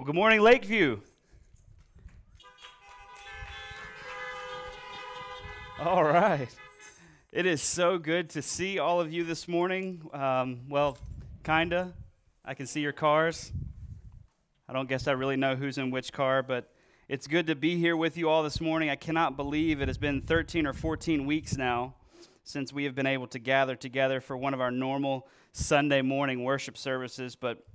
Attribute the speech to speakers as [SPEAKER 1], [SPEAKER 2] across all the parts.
[SPEAKER 1] Well, good morning, Lakeview. All right. It is so good to see all of you this morning. Um, well, kinda. I can see your cars. I don't guess I really know who's in which car, but it's good to be here with you all this morning. I cannot believe it has been 13 or 14 weeks now since we have been able to gather together for one of our normal Sunday morning worship services, but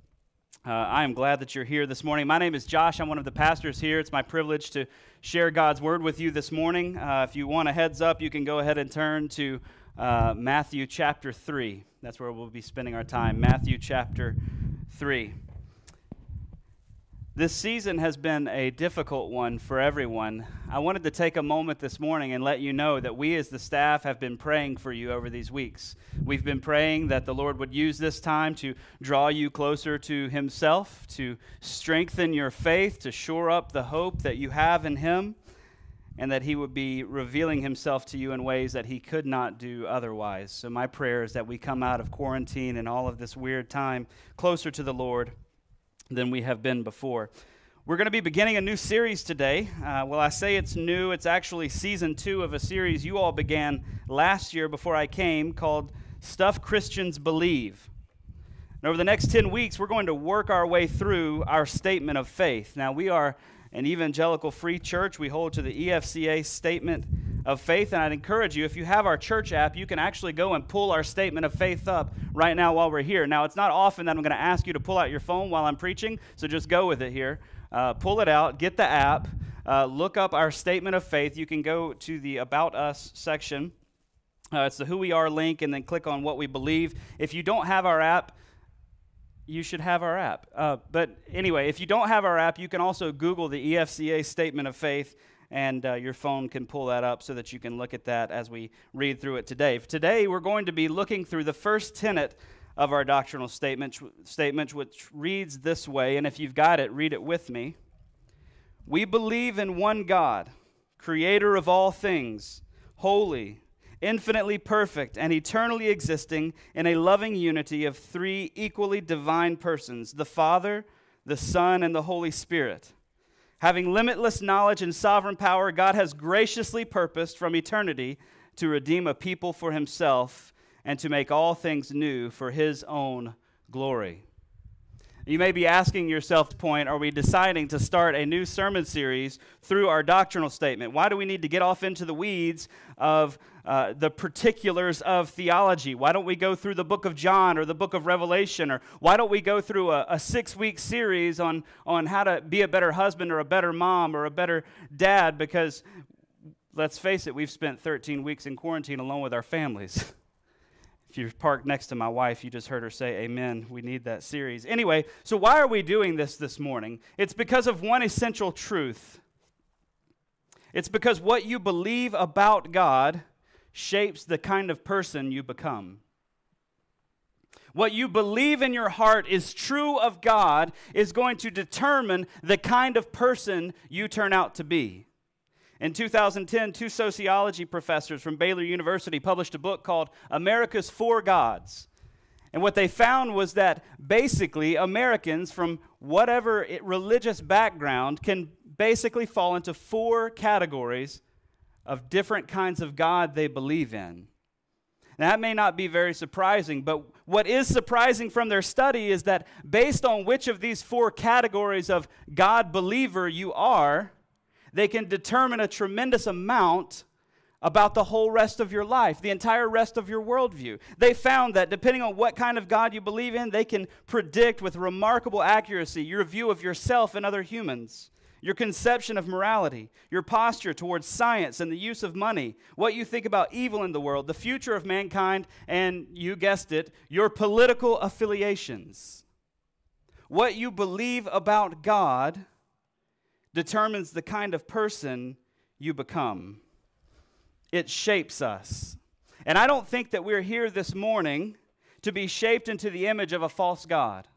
[SPEAKER 1] uh, I am glad that you're here this morning. My name is Josh. I'm one of the pastors here. It's my privilege to share God's word with you this morning. Uh, if you want a heads up, you can go ahead and turn to uh, Matthew chapter 3. That's where we'll be spending our time. Matthew chapter 3. This season has been a difficult one for everyone. I wanted to take a moment this morning and let you know that we, as the staff, have been praying for you over these weeks. We've been praying that the Lord would use this time to draw you closer to Himself, to strengthen your faith, to shore up the hope that you have in Him, and that He would be revealing Himself to you in ways that He could not do otherwise. So, my prayer is that we come out of quarantine and all of this weird time closer to the Lord than we have been before. We're going to be beginning a new series today. Uh, well, I say it's new, it's actually season two of a series you all began last year before I came called Stuff Christians Believe. And over the next 10 weeks, we're going to work our way through our statement of faith. Now, we are an evangelical free church. We hold to the EFCA statement of faith. And I'd encourage you, if you have our church app, you can actually go and pull our statement of faith up right now while we're here. Now, it's not often that I'm going to ask you to pull out your phone while I'm preaching, so just go with it here. Uh, pull it out, get the app, uh, look up our statement of faith. You can go to the About Us section. Uh, it's the Who We Are link, and then click on What We Believe. If you don't have our app, you should have our app. Uh, but anyway, if you don't have our app, you can also Google the EFCA Statement of Faith and uh, your phone can pull that up so that you can look at that as we read through it today. Today, we're going to be looking through the first tenet of our doctrinal statement, statement, which reads this way, and if you've got it, read it with me. We believe in one God, creator of all things, holy, infinitely perfect, and eternally existing in a loving unity of three equally divine persons the Father, the Son, and the Holy Spirit Having limitless knowledge and sovereign power, God has graciously purposed from eternity to redeem a people for himself and to make all things new for his own glory. You may be asking yourself, point, are we deciding to start a new sermon series through our doctrinal statement? Why do we need to get off into the weeds of uh, the particulars of theology? Why don't we go through the book of John or the book of Revelation? Or why don't we go through a, a six week series on, on how to be a better husband or a better mom or a better dad? Because let's face it, we've spent 13 weeks in quarantine alone with our families. If you're parked next to my wife, you just heard her say, Amen. We need that series. Anyway, so why are we doing this this morning? It's because of one essential truth. It's because what you believe about God shapes the kind of person you become. What you believe in your heart is true of God is going to determine the kind of person you turn out to be. In 2010, two sociology professors from Baylor University published a book called America's Four Gods. And what they found was that basically Americans from whatever religious background can basically fall into four categories of different kinds of God they believe in. That may not be very surprising, but what is surprising from their study is that based on which of these four categories of God believer you are, they can determine a tremendous amount about the whole rest of your life, the entire rest of your worldview. They found that depending on what kind of God you believe in, they can predict with remarkable accuracy your view of yourself and other humans, your conception of morality, your posture towards science and the use of money, what you think about evil in the world, the future of mankind, and you guessed it, your political affiliations. What you believe about God determines the kind of person you become. It shapes us. And I don't think that we're here this morning to be shaped into the image of a false God.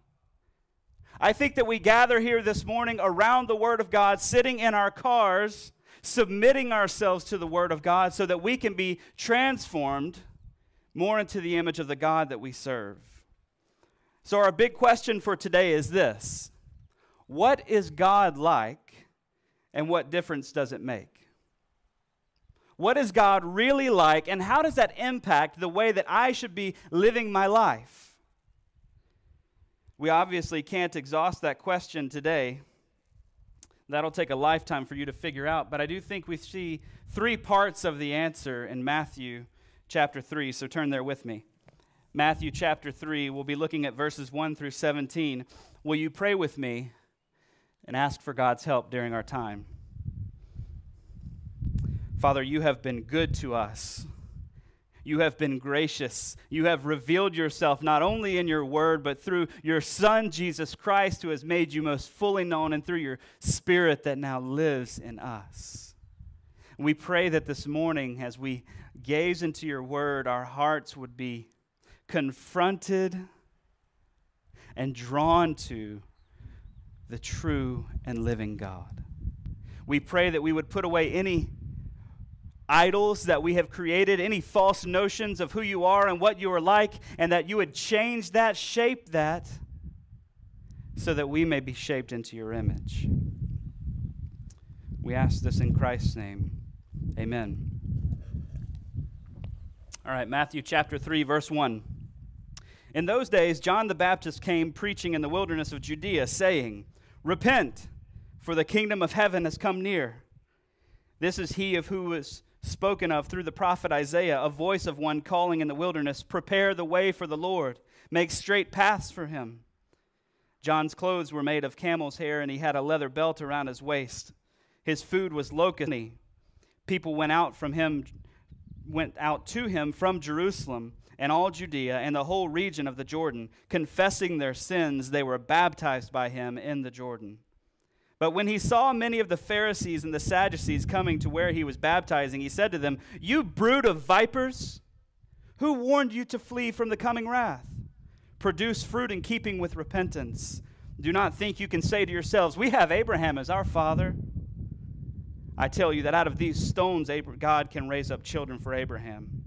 [SPEAKER 1] I think that we gather here this morning around the Word of God, sitting in our cars, submitting ourselves to the Word of God so that we can be transformed more into the image of the God that we serve. So, our big question for today is this What is God like, and what difference does it make? What is God really like, and how does that impact the way that I should be living my life? We obviously can't exhaust that question today. That'll take a lifetime for you to figure out, but I do think we see three parts of the answer in Matthew chapter 3, so turn there with me. Matthew chapter 3, we'll be looking at verses 1 through 17. Will you pray with me and ask for God's help during our time? Father, you have been good to us. You have been gracious. You have revealed yourself not only in your word, but through your Son, Jesus Christ, who has made you most fully known, and through your Spirit that now lives in us. We pray that this morning, as we gaze into your word, our hearts would be confronted and drawn to the true and living God. We pray that we would put away any idols that we have created, any false notions of who you are and what you are like, and that you would change that, shape that, so that we may be shaped into your image. We ask this in Christ's name. Amen. All right, Matthew chapter 3, verse 1. In those days, John the Baptist came preaching in the wilderness of Judea, saying, Repent, for the kingdom of heaven has come near. This is he of who was spoken of through the prophet Isaiah, a voice of one calling in the wilderness, Prepare the way for the Lord, make straight paths for him. John's clothes were made of camel's hair, and he had a leather belt around his waist. His food was locust. People went out from him, went out to him from Jerusalem and all Judea and the whole region of the Jordan. Confessing their sins, they were baptized by him in the Jordan. But when he saw many of the Pharisees and the Sadducees coming to where he was baptizing, he said to them, You brood of vipers, who warned you to flee from the coming wrath? Produce fruit in keeping with repentance. Do not think you can say to yourselves, We have Abraham as our father. I tell you that out of these stones, God can raise up children for Abraham.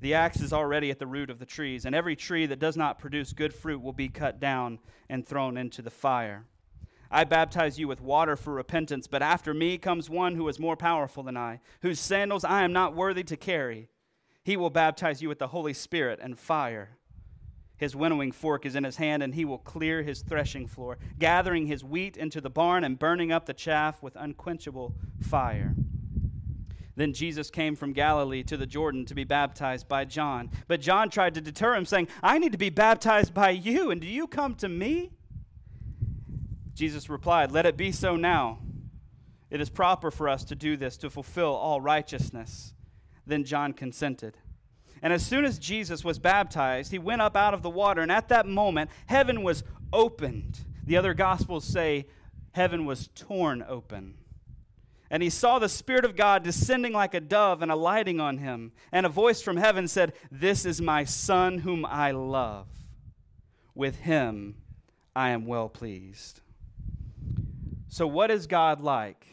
[SPEAKER 1] The axe is already at the root of the trees, and every tree that does not produce good fruit will be cut down and thrown into the fire. I baptize you with water for repentance, but after me comes one who is more powerful than I, whose sandals I am not worthy to carry. He will baptize you with the Holy Spirit and fire. His winnowing fork is in his hand, and he will clear his threshing floor, gathering his wheat into the barn and burning up the chaff with unquenchable fire. Then Jesus came from Galilee to the Jordan to be baptized by John. But John tried to deter him, saying, I need to be baptized by you, and do you come to me? Jesus replied, Let it be so now. It is proper for us to do this to fulfill all righteousness. Then John consented. And as soon as Jesus was baptized, he went up out of the water, and at that moment, heaven was opened. The other gospels say heaven was torn open. And he saw the Spirit of God descending like a dove and alighting on him. And a voice from heaven said, This is my Son whom I love. With him I am well pleased. So, what is God like?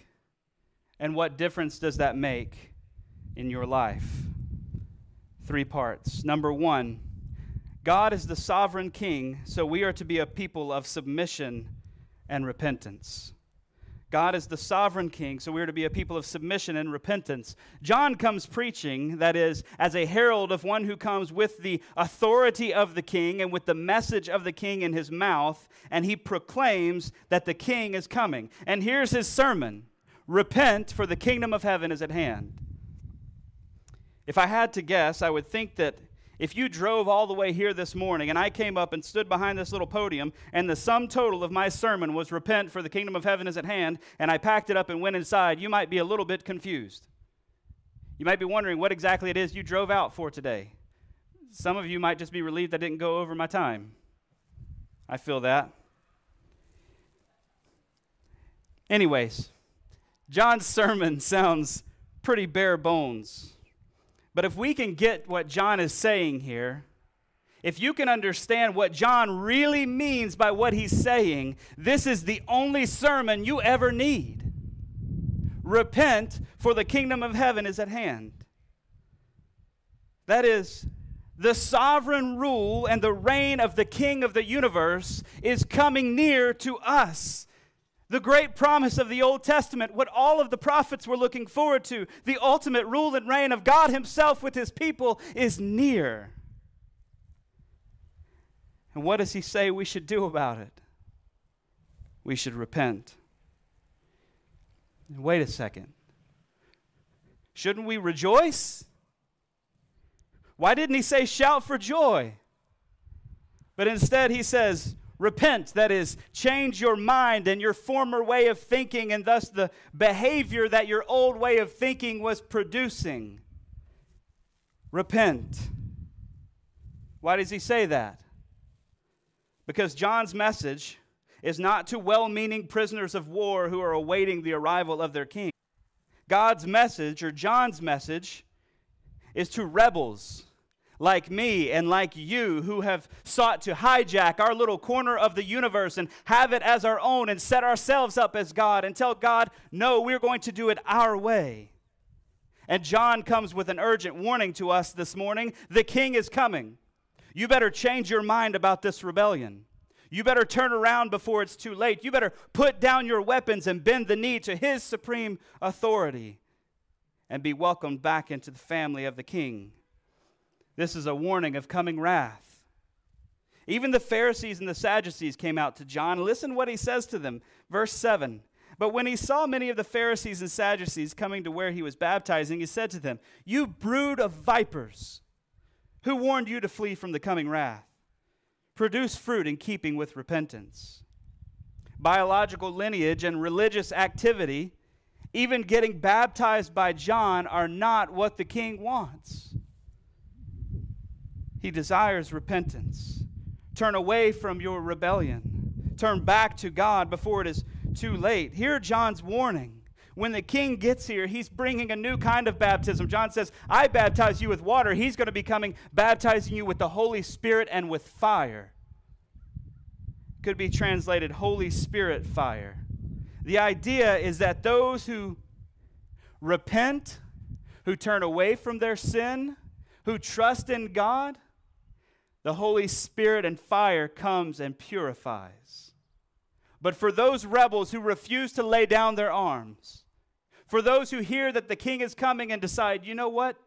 [SPEAKER 1] And what difference does that make in your life? Three parts. Number one, God is the sovereign king, so we are to be a people of submission and repentance. God is the sovereign king, so we're to be a people of submission and repentance. John comes preaching, that is, as a herald of one who comes with the authority of the king and with the message of the king in his mouth, and he proclaims that the king is coming. And here's his sermon Repent, for the kingdom of heaven is at hand. If I had to guess, I would think that if you drove all the way here this morning and I came up and stood behind this little podium and the sum total of my sermon was repent for the kingdom of heaven is at hand and I packed it up and went inside, you might be a little bit confused. You might be wondering what exactly it is you drove out for today. Some of you might just be relieved I didn't go over my time. I feel that. Anyways, John's sermon sounds pretty bare bones. But if we can get what John is saying here, if you can understand what John really means by what he's saying, this is the only sermon you ever need. Repent, for the kingdom of heaven is at hand. That is, the sovereign rule and the reign of the king of the universe is coming near to us. The great promise of the Old Testament, what all of the prophets were looking forward to, the ultimate rule and reign of God Himself with His people, is near. And what does He say we should do about it? We should repent. Wait a second. Shouldn't we rejoice? Why didn't He say shout for joy? But instead, He says, Repent, that is, change your mind and your former way of thinking, and thus the behavior that your old way of thinking was producing. Repent. Why does he say that? Because John's message is not to well meaning prisoners of war who are awaiting the arrival of their king. God's message, or John's message, is to rebels like me and like you who have sought to hijack our little corner of the universe and have it as our own and set ourselves up as God and tell God, no, we're going to do it our way. And John comes with an urgent warning to us this morning the king is coming. You better change your mind about this rebellion. You better turn around before it's too late. You better put down your weapons and bend the knee to his supreme authority and be welcomed back into the family of the king. This is a warning of coming wrath. Even the Pharisees and the Sadducees came out to John. Listen what he says to them. Verse 7. But when he saw many of the Pharisees and Sadducees coming to where he was baptizing, he said to them, You brood of vipers, who warned you to flee from the coming wrath? Produce fruit in keeping with repentance. Biological lineage and religious activity, even getting baptized by John, are not what the king wants. He desires repentance. Turn away from your rebellion. Turn back to God before it is too late. Hear John's warning. When the king gets here, he's bringing a new kind of baptism. John says, I baptize you with water. He's going to be coming baptizing you with the Holy Spirit and with fire. Could be translated Holy Spirit fire. The idea is that those who repent, who turn away from their sin, who trust in God, the Holy Spirit and fire comes and purifies. But for those rebels who refuse to lay down their arms, for those who hear that the king is coming and decide, you know what?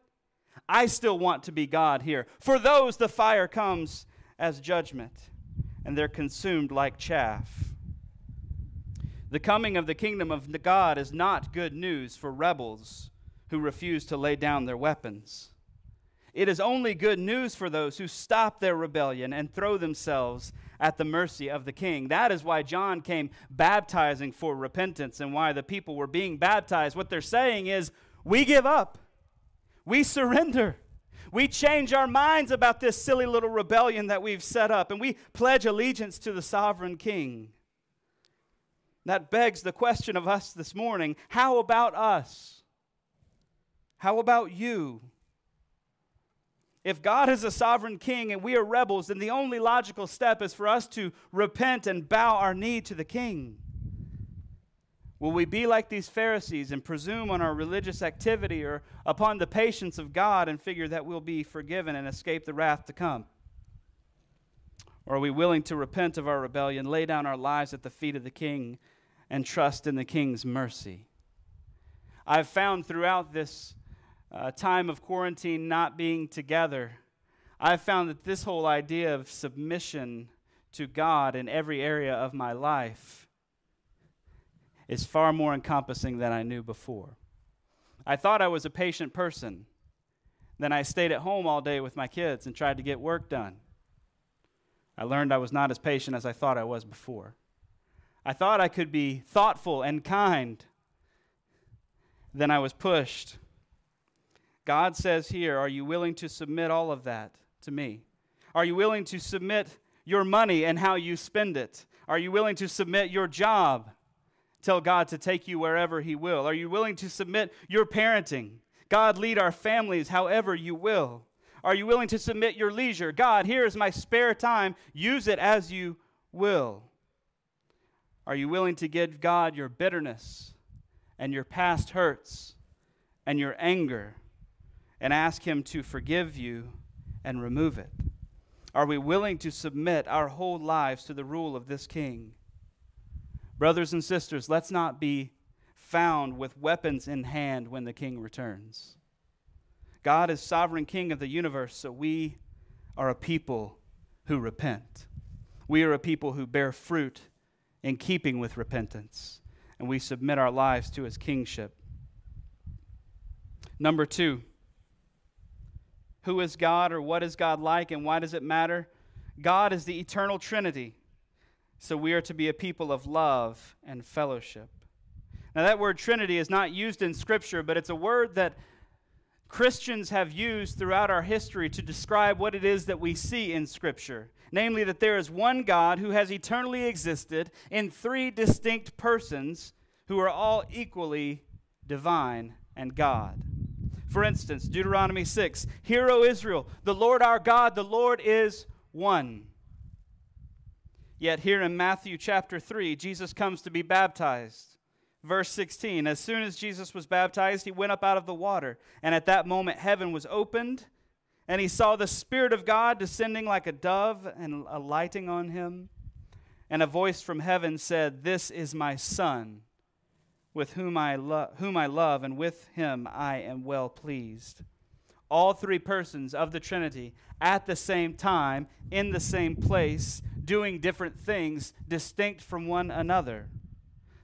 [SPEAKER 1] I still want to be God here. For those, the fire comes as judgment, and they're consumed like chaff. The coming of the kingdom of God is not good news for rebels who refuse to lay down their weapons. It is only good news for those who stop their rebellion and throw themselves at the mercy of the king. That is why John came baptizing for repentance and why the people were being baptized. What they're saying is, we give up, we surrender. We change our minds about this silly little rebellion that we've set up, and we pledge allegiance to the sovereign king. That begs the question of us this morning how about us? How about you? If God is a sovereign king and we are rebels, then the only logical step is for us to repent and bow our knee to the king. Will we be like these Pharisees and presume on our religious activity or upon the patience of God and figure that we'll be forgiven and escape the wrath to come? Or are we willing to repent of our rebellion, lay down our lives at the feet of the king, and trust in the king's mercy? I've found throughout this uh, time of quarantine not being together, I've found that this whole idea of submission to God in every area of my life is far more encompassing than I knew before. I thought I was a patient person. Then I stayed at home all day with my kids and tried to get work done. I learned I was not as patient as I thought I was before. I thought I could be thoughtful and kind. Then I was pushed God says here, Are you willing to submit all of that to me? Are you willing to submit your money and how you spend it? Are you willing to submit your job? Tell God to take you wherever He will. Are you willing to submit your parenting? God, lead our families however you will. Are you willing to submit your leisure? God, here is my spare time. Use it as you will. Are you willing to give God your bitterness and your past hurts and your anger and ask Him to forgive you and remove it? Are we willing to submit our whole lives to the rule of this King? Brothers and sisters, let's not be found with weapons in hand when the king returns. God is sovereign king of the universe, so we are a people who repent. We are a people who bear fruit in keeping with repentance, and we submit our lives to his kingship. Number two, who is God or what is God like and why does it matter? God is the eternal Trinity, so we are to be a people of love and fellowship. Now, that word Trinity is not used in Scripture, but it's a word that Christians have used throughout our history to describe what it is that we see in Scripture. Namely, that there is one God who has eternally existed in three distinct persons who are all equally divine and God. For instance, Deuteronomy 6 Hear, O Israel, the Lord our God, the Lord is one. Yet here in Matthew chapter 3, Jesus comes to be baptized. Verse 16 As soon as Jesus was baptized, he went up out of the water. And at that moment, heaven was opened, and he saw the Spirit of God descending like a dove and alighting on him. And a voice from heaven said, This is my Son, with whom I, lo- whom I love, and with him I am well pleased. All three persons of the Trinity at the same time, in the same place, doing different things, distinct from one another.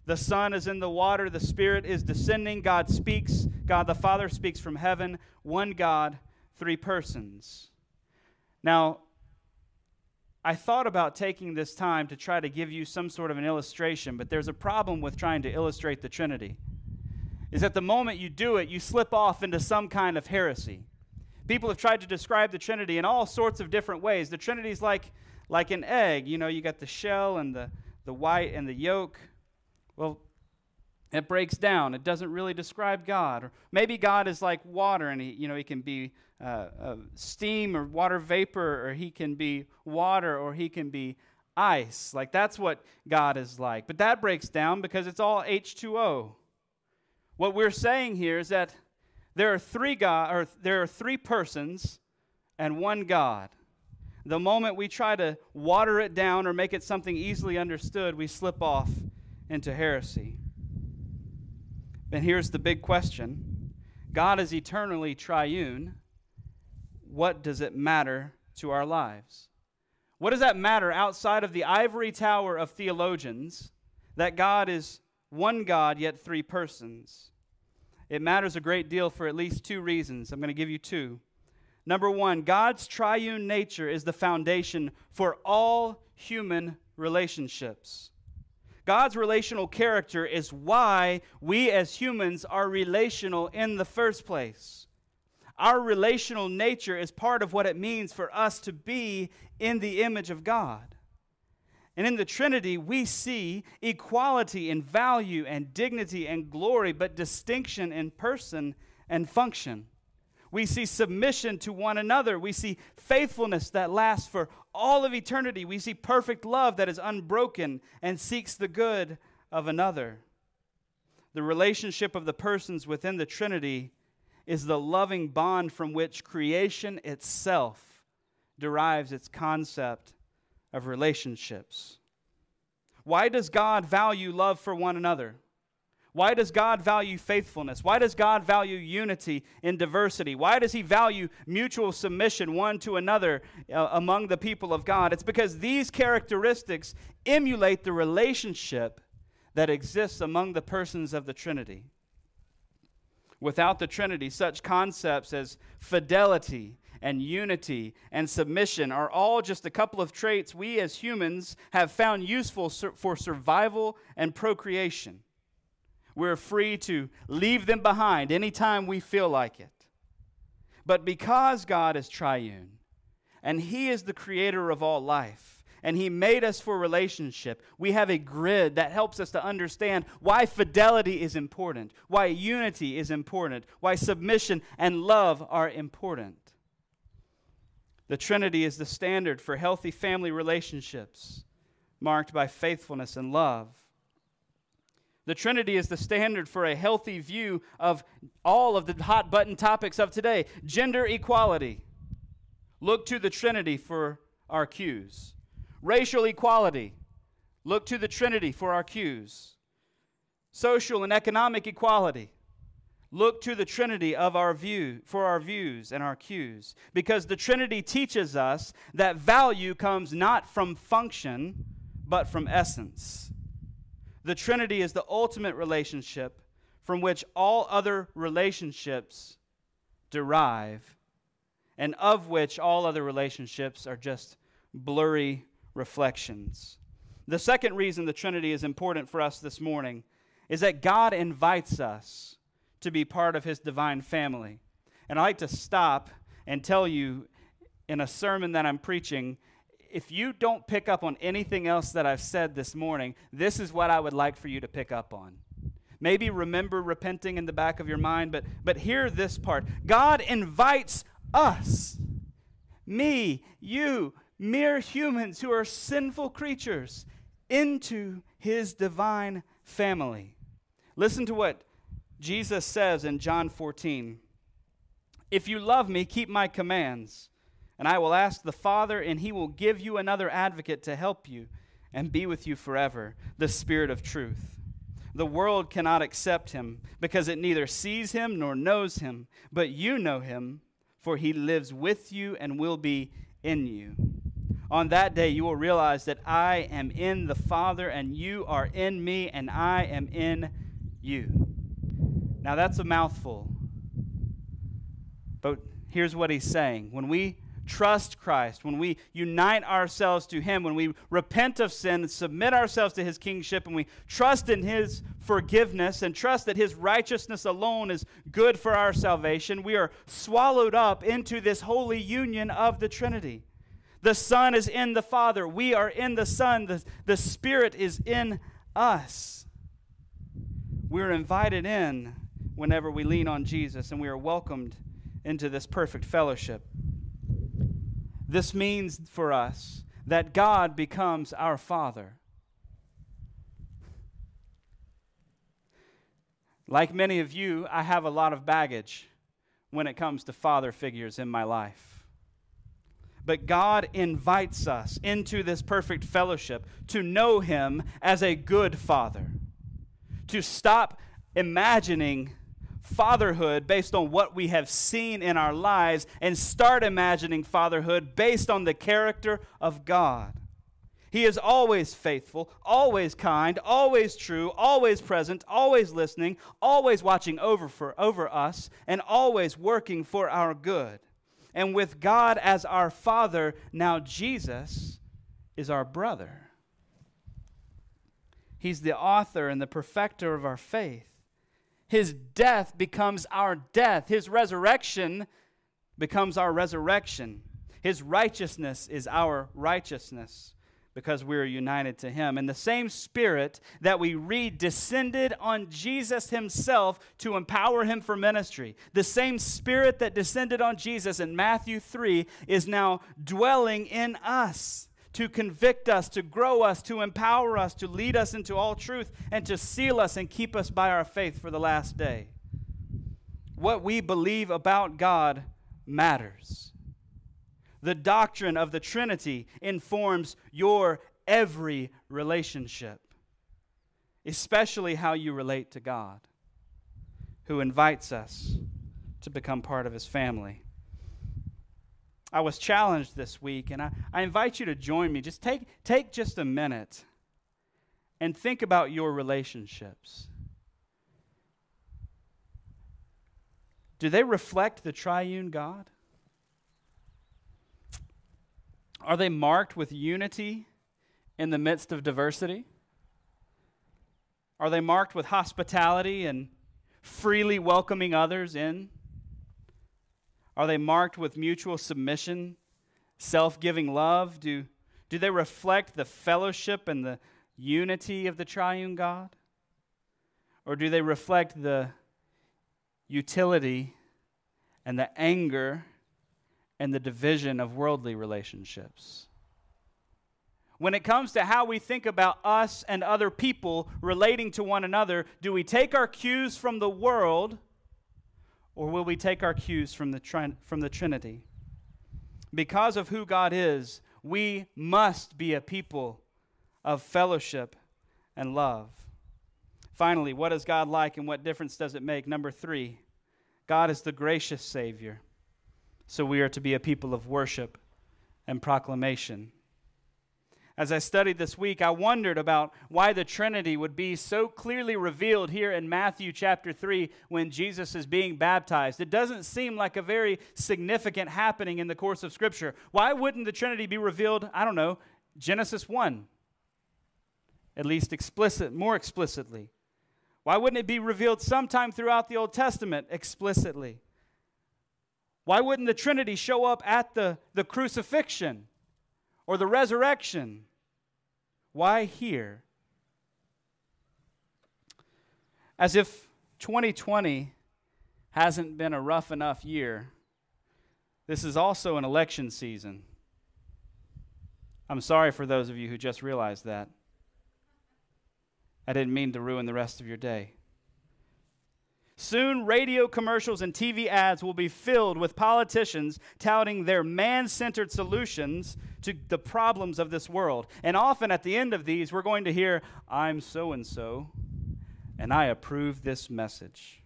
[SPEAKER 1] The Son is in the water, the Spirit is descending, God speaks, God the Father speaks from heaven, one God, three persons. Now, I thought about taking this time to try to give you some sort of an illustration, but there's a problem with trying to illustrate the Trinity. Is that the moment you do it, you slip off into some kind of heresy. People have tried to describe the Trinity in all sorts of different ways. The Trinity's like, like an egg. You know, you got the shell and the, the white and the yolk. Well, it breaks down. It doesn't really describe God. Or maybe God is like water, and he, you know, he can be uh, uh, steam or water vapor, or he can be water, or he can be ice. Like that's what God is like. But that breaks down because it's all H2O. What we're saying here is that there are three God, or there are three persons and one God. The moment we try to water it down or make it something easily understood, we slip off into heresy. And here's the big question God is eternally triune. What does it matter to our lives? What does that matter outside of the ivory tower of theologians that God is one God, yet three persons? It matters a great deal for at least two reasons. I'm going to give you two. Number one, God's triune nature is the foundation for all human relationships. God's relational character is why we as humans are relational in the first place. Our relational nature is part of what it means for us to be in the image of God. And in the Trinity, we see equality in value and dignity and glory, but distinction in person and function. We see submission to one another. We see faithfulness that lasts for all of eternity. We see perfect love that is unbroken and seeks the good of another. The relationship of the persons within the Trinity is the loving bond from which creation itself derives its concept of relationships. Why does God value love for one another? Why does God value faithfulness? Why does God value unity in diversity? Why does He value mutual submission one to another uh, among the people of God? It's because these characteristics emulate the relationship that exists among the persons of the Trinity. Without the Trinity, such concepts as fidelity and unity and submission are all just a couple of traits we as humans have found useful for survival and procreation. We're free to leave them behind anytime we feel like it. But because God is triune and He is the creator of all life, and He made us for relationship. We have a grid that helps us to understand why fidelity is important, why unity is important, why submission and love are important. The Trinity is the standard for healthy family relationships, marked by faithfulness and love. The Trinity is the standard for a healthy view of all of the hot button topics of today gender equality. Look to the Trinity for our cues. Racial equality. Look to the Trinity for our cues. Social and economic equality. Look to the Trinity of our view for our views and our cues because the Trinity teaches us that value comes not from function but from essence. The Trinity is the ultimate relationship from which all other relationships derive and of which all other relationships are just blurry reflections. The second reason the Trinity is important for us this morning is that God invites us to be part of his divine family. And I like to stop and tell you in a sermon that I'm preaching if you don't pick up on anything else that I've said this morning, this is what I would like for you to pick up on. Maybe remember repenting in the back of your mind, but, but hear this part God invites us, me, you, mere humans who are sinful creatures, into his divine family. Listen to what Jesus says in John 14 If you love me, keep my commands, and I will ask the Father, and he will give you another advocate to help you and be with you forever, the Spirit of truth. The world cannot accept him because it neither sees him nor knows him, but you know him, for he lives with you and will be in you. On that day, you will realize that I am in the Father, and you are in me, and I am in you. Now, that's a mouthful. But here's what he's saying. When we trust Christ, when we unite ourselves to Him, when we repent of sin and submit ourselves to His kingship, and we trust in His forgiveness and trust that His righteousness alone is good for our salvation, we are swallowed up into this holy union of the Trinity. The Son is in the Father. We are in the Son. The, the Spirit is in us. We're invited in whenever we lean on Jesus, and we are welcomed into this perfect fellowship. This means for us that God becomes our Father. Like many of you, I have a lot of baggage when it comes to father figures in my life. But God invites us into this perfect fellowship to know Him as a good Father, to stop imagining fatherhood based on what we have seen in our lives and start imagining fatherhood based on the character of God. He is always faithful, always kind, always true, always present, always listening, always watching over for over us, and always working for our good. And with God as our Father, now Jesus is our brother. He's the author and the perfecter of our faith. His death becomes our death. His resurrection becomes our resurrection. His righteousness is our righteousness because we are united to him. And the same spirit that we read descended on Jesus himself to empower him for ministry. The same spirit that descended on Jesus in Matthew 3 is now dwelling in us to convict us, to grow us, to empower us, to lead us into all truth, and to seal us and keep us by our faith for the last day. What we believe about God matters. The doctrine of the Trinity informs your every relationship, especially how you relate to God, who invites us to become part of his family. I was challenged this week, and I, I invite you to join me. Just take, take just a minute and think about your relationships. Do they reflect the triune God? Are they marked with unity in the midst of diversity? Are they marked with hospitality and freely welcoming others in? Are they marked with mutual submission, self giving love? Do, do they reflect the fellowship and the unity of the triune God? Or do they reflect the utility and the anger and the division of worldly relationships. When it comes to how we think about us and other people relating to one another, do we take our cues from the world or will we take our cues from the, from the Trinity? Because of who God is, we must be a people of fellowship and love. Finally, what is God like and what difference does it make? Number three, God is the gracious Savior. So we are to be a people of worship and proclamation. As I studied this week, I wondered about why the Trinity would be so clearly revealed here in Matthew chapter 3 when Jesus is being baptized. It doesn't seem like a very significant happening in the course of Scripture. Why wouldn't the Trinity be revealed, I don't know, Genesis 1? At least explicit, more explicitly. Why wouldn't it be revealed sometime throughout the Old Testament explicitly? Why wouldn't the Trinity show up at the, the crucifixion or the resurrection? Why here? As if 2020 hasn't been a rough enough year, this is also an election season. I'm sorry for those of you who just realized that. I didn't mean to ruin the rest of your day. Soon, radio commercials and TV ads will be filled with politicians touting their man centered solutions to the problems of this world. And often at the end of these, we're going to hear, I'm so and so, and I approve this message.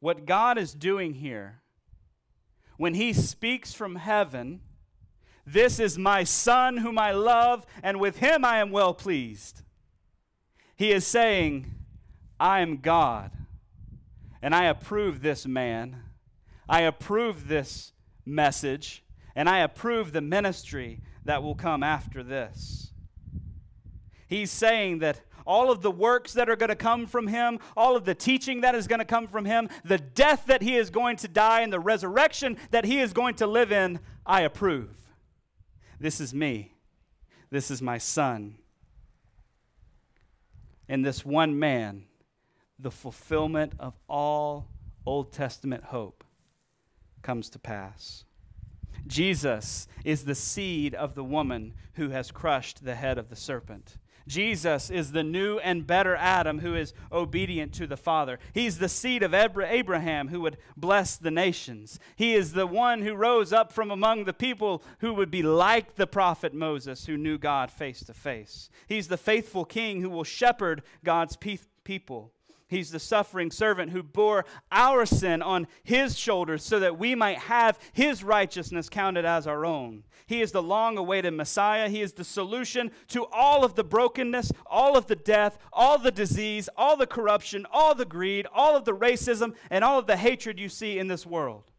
[SPEAKER 1] What God is doing here, when He speaks from heaven, this is my Son whom I love, and with him I am well pleased. He is saying, I am God, and I approve this man. I approve this message, and I approve the ministry that will come after this. He's saying that all of the works that are going to come from him, all of the teaching that is going to come from him, the death that he is going to die, and the resurrection that he is going to live in, I approve. This is me. This is my son. And this one man, the fulfillment of all Old Testament hope comes to pass. Jesus is the seed of the woman who has crushed the head of the serpent. Jesus is the new and better Adam who is obedient to the Father. He's the seed of Abraham who would bless the nations. He is the one who rose up from among the people who would be like the prophet Moses who knew God face to face. He's the faithful king who will shepherd God's people. He's the suffering servant who bore our sin on his shoulders so that we might have his righteousness counted as our own. He is the long awaited Messiah. He is the solution to all of the brokenness, all of the death, all the disease, all the corruption, all the greed, all of the racism, and all of the hatred you see in this world.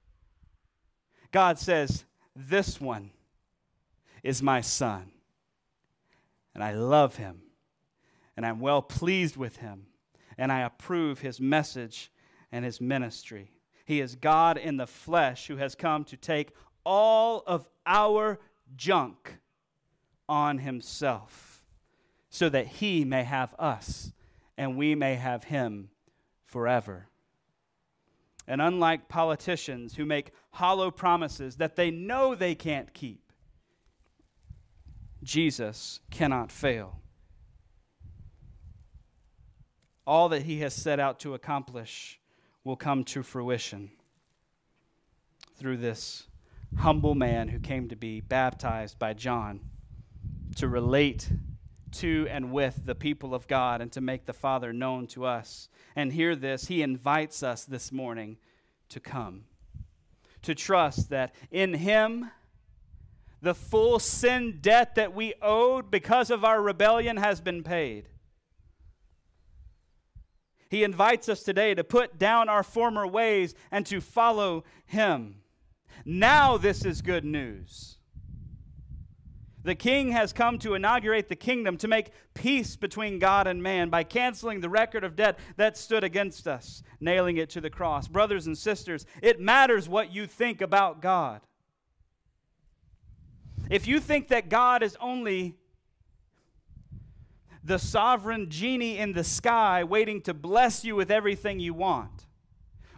[SPEAKER 1] God says, This one is my son, and I love him, and I'm well pleased with him and I approve his message and his ministry. He is God in the flesh who has come to take all of our junk on himself so that he may have us and we may have him forever. And unlike politicians who make hollow promises that they know they can't keep, Jesus cannot fail all that he has set out to accomplish will come to fruition through this humble man who came to be baptized by John to relate to and with the people of God and to make the Father known to us. And hear this, he invites us this morning to come, to trust that in him, the full sin debt that we owed because of our rebellion has been paid. He invites us today to put down our former ways and to follow Him. Now, this is good news. The king has come to inaugurate the kingdom to make peace between God and man by canceling the record of debt that stood against us, nailing it to the cross. Brothers and sisters, it matters what you think about God. If you think that God is only the sovereign genie in the sky waiting to bless you with everything you want.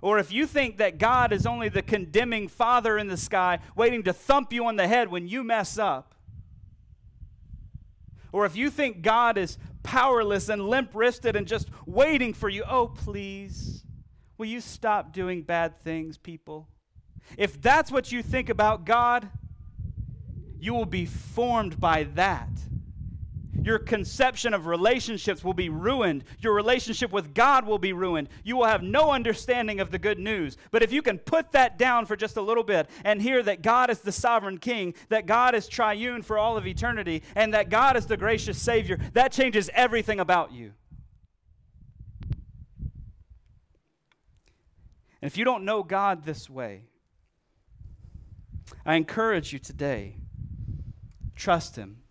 [SPEAKER 1] Or if you think that God is only the condemning father in the sky waiting to thump you on the head when you mess up. Or if you think God is powerless and limp wristed and just waiting for you, oh, please, will you stop doing bad things, people? If that's what you think about God, you will be formed by that. Your conception of relationships will be ruined. Your relationship with God will be ruined. You will have no understanding of the good news. But if you can put that down for just a little bit and hear that God is the sovereign king, that God is triune for all of eternity, and that God is the gracious Savior, that changes everything about you. And if you don't know God this way, I encourage you today trust Him,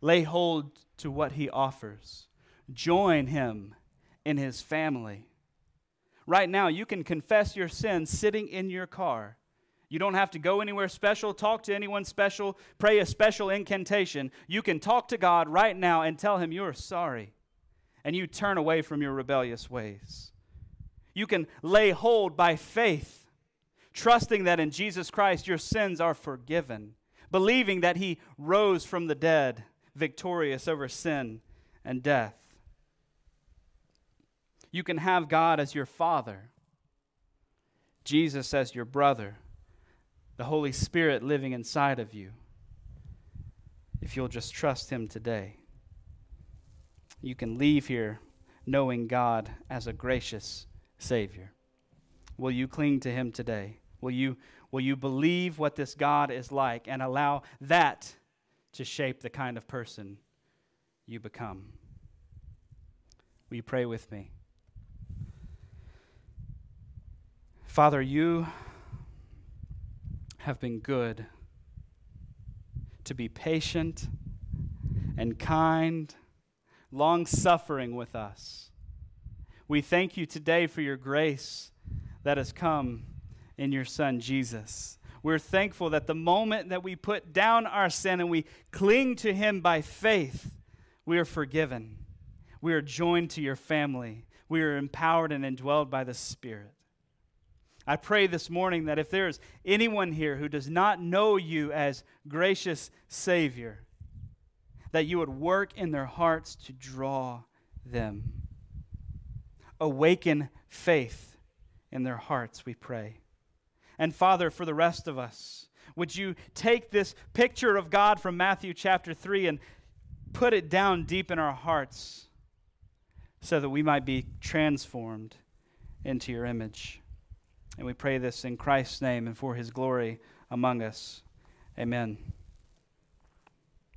[SPEAKER 1] lay hold to what He offers, join Him in His family. Right now, you can confess your sins sitting in your car. You don't have to go anywhere special, talk to anyone special, pray a special incantation. You can talk to God right now and tell Him you're sorry and you turn away from your rebellious ways. You can lay hold by faith, trusting that in Jesus Christ your sins are forgiven, believing that he rose from the dead, victorious over sin and death. You can have God as your Father, Jesus as your brother, the Holy Spirit living inside of you. If you'll just trust Him today, you can leave here knowing God as a gracious Savior. Will you cling to Him today? Will you, will you believe what this God is like and allow that to shape the kind of person you become? Will you pray with me? Father, you have been good to be patient and kind, long suffering with us. We thank you today for your grace that has come in your Son, Jesus. We're thankful that the moment that we put down our sin and we cling to Him by faith, we are forgiven. We are joined to your family. We are empowered and indwelled by the Spirit. I pray this morning that if there's anyone here who does not know you as gracious Savior, that you would work in their hearts to draw them awaken faith in their hearts, we pray. And Father, for the rest of us, would you take this picture of God from Matthew chapter 3 and put it down deep in our hearts so that we might be transformed into your image? And we pray this in Christ's name and for his glory among us. Amen.